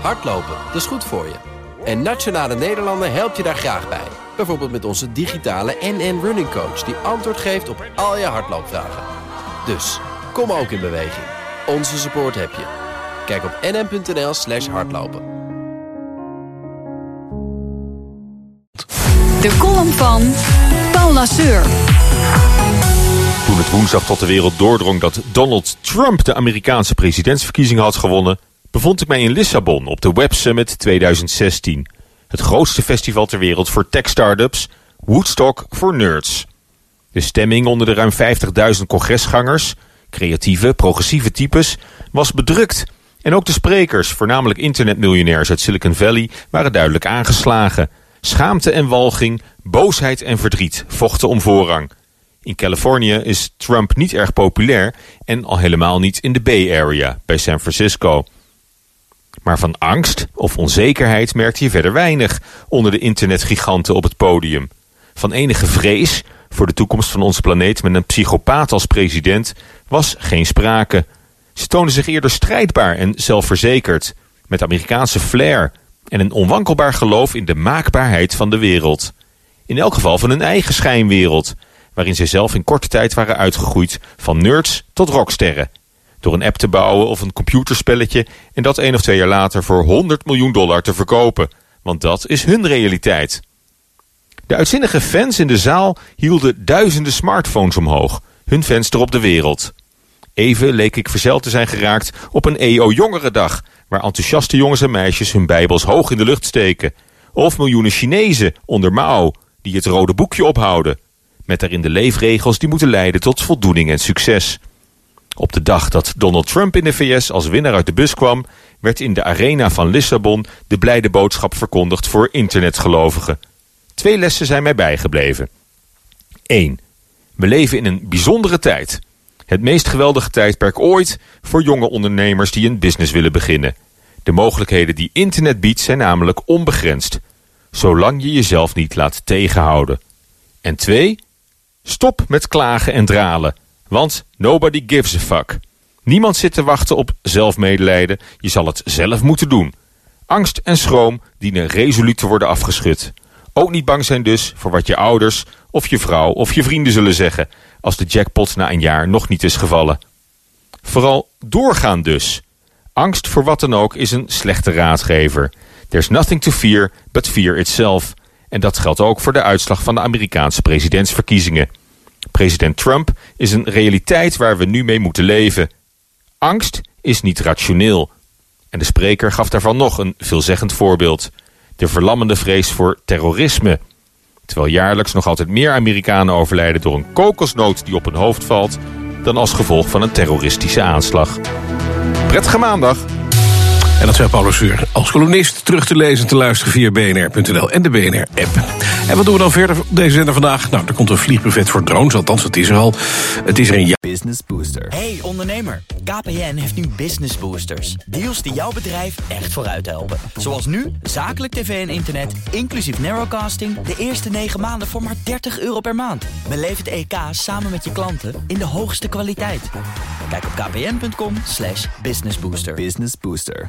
Hardlopen, dat is goed voor je. En Nationale Nederlanden helpt je daar graag bij. Bijvoorbeeld met onze digitale NN Running Coach... die antwoord geeft op al je hardloopvragen. Dus, kom ook in beweging. Onze support heb je. Kijk op nn.nl slash hardlopen. De column van Paul Lasseur. Toen het woensdag tot de wereld doordrong dat Donald Trump de Amerikaanse presidentsverkiezingen had gewonnen, bevond ik mij in Lissabon op de Web Summit 2016. Het grootste festival ter wereld voor tech-startups, Woodstock voor Nerds. De stemming onder de ruim 50.000 congresgangers, creatieve, progressieve types, was bedrukt. En ook de sprekers, voornamelijk internetmiljonairs uit Silicon Valley, waren duidelijk aangeslagen. Schaamte en walging, boosheid en verdriet vochten om voorrang. In Californië is Trump niet erg populair en al helemaal niet in de Bay Area bij San Francisco. Maar van angst of onzekerheid merkte je verder weinig onder de internetgiganten op het podium. Van enige vrees voor de toekomst van onze planeet met een psychopaat als president was geen sprake. Ze toonden zich eerder strijdbaar en zelfverzekerd, met Amerikaanse flair en een onwankelbaar geloof in de maakbaarheid van de wereld. In elk geval van hun eigen schijnwereld, waarin zij zelf in korte tijd waren uitgegroeid van nerds tot rocksterren. Door een app te bouwen of een computerspelletje en dat één of twee jaar later voor 100 miljoen dollar te verkopen, want dat is hun realiteit. De uitzinnige fans in de zaal hielden duizenden smartphones omhoog, hun venster op de wereld. Even leek ik verzeld te zijn geraakt op een EO-jongerendag, waar enthousiaste jongens en meisjes hun bijbels hoog in de lucht steken. Of miljoenen Chinezen onder Mao, die het rode boekje ophouden. Met daarin de leefregels die moeten leiden tot voldoening en succes. Op de dag dat Donald Trump in de VS als winnaar uit de bus kwam... werd in de arena van Lissabon de blijde boodschap verkondigd voor internetgelovigen. Twee lessen zijn mij bijgebleven. 1. We leven in een bijzondere tijd. Het meest geweldige tijdperk ooit voor jonge ondernemers die een business willen beginnen. De mogelijkheden die internet biedt zijn namelijk onbegrensd. Zolang je jezelf niet laat tegenhouden. En 2. Stop met klagen en dralen. Want nobody gives a fuck. Niemand zit te wachten op zelfmedelijden. Je zal het zelf moeten doen. Angst en schroom dienen resoluut te worden afgeschud. Ook niet bang zijn dus voor wat je ouders of je vrouw of je vrienden zullen zeggen... als de jackpot na een jaar nog niet is gevallen. Vooral doorgaan dus. Angst voor wat dan ook is een slechte raadgever. There's nothing to fear but fear itself. En dat geldt ook voor de uitslag van de Amerikaanse presidentsverkiezingen. President Trump is een realiteit waar we nu mee moeten leven. Angst is niet rationeel. En de spreker gaf daarvan nog een veelzeggend voorbeeld. De verlammende vrees voor terrorisme. Terwijl jaarlijks nog altijd meer Amerikanen overlijden door een kokosnoot die op hun hoofd valt... dan als gevolg van een terroristische aanslag. Prettige maandag! En dat zei Paulus Vuur. Als columnist terug te lezen en te luisteren via bnr.nl en de BNR-app. En wat doen we dan verder op deze zender vandaag? Nou, er komt een vliegbuffet voor drones, althans het is er al. Het is er een Business Booster. Hey ondernemer, KPN heeft nu Business Boosters. Deals die jouw bedrijf echt vooruit helpen. Zoals nu, zakelijk tv en internet, inclusief narrowcasting... de eerste 9 maanden voor maar 30 euro per maand. Beleef het EK samen met je klanten in de hoogste kwaliteit. Kijk op kpn.com businessbooster. Business Booster.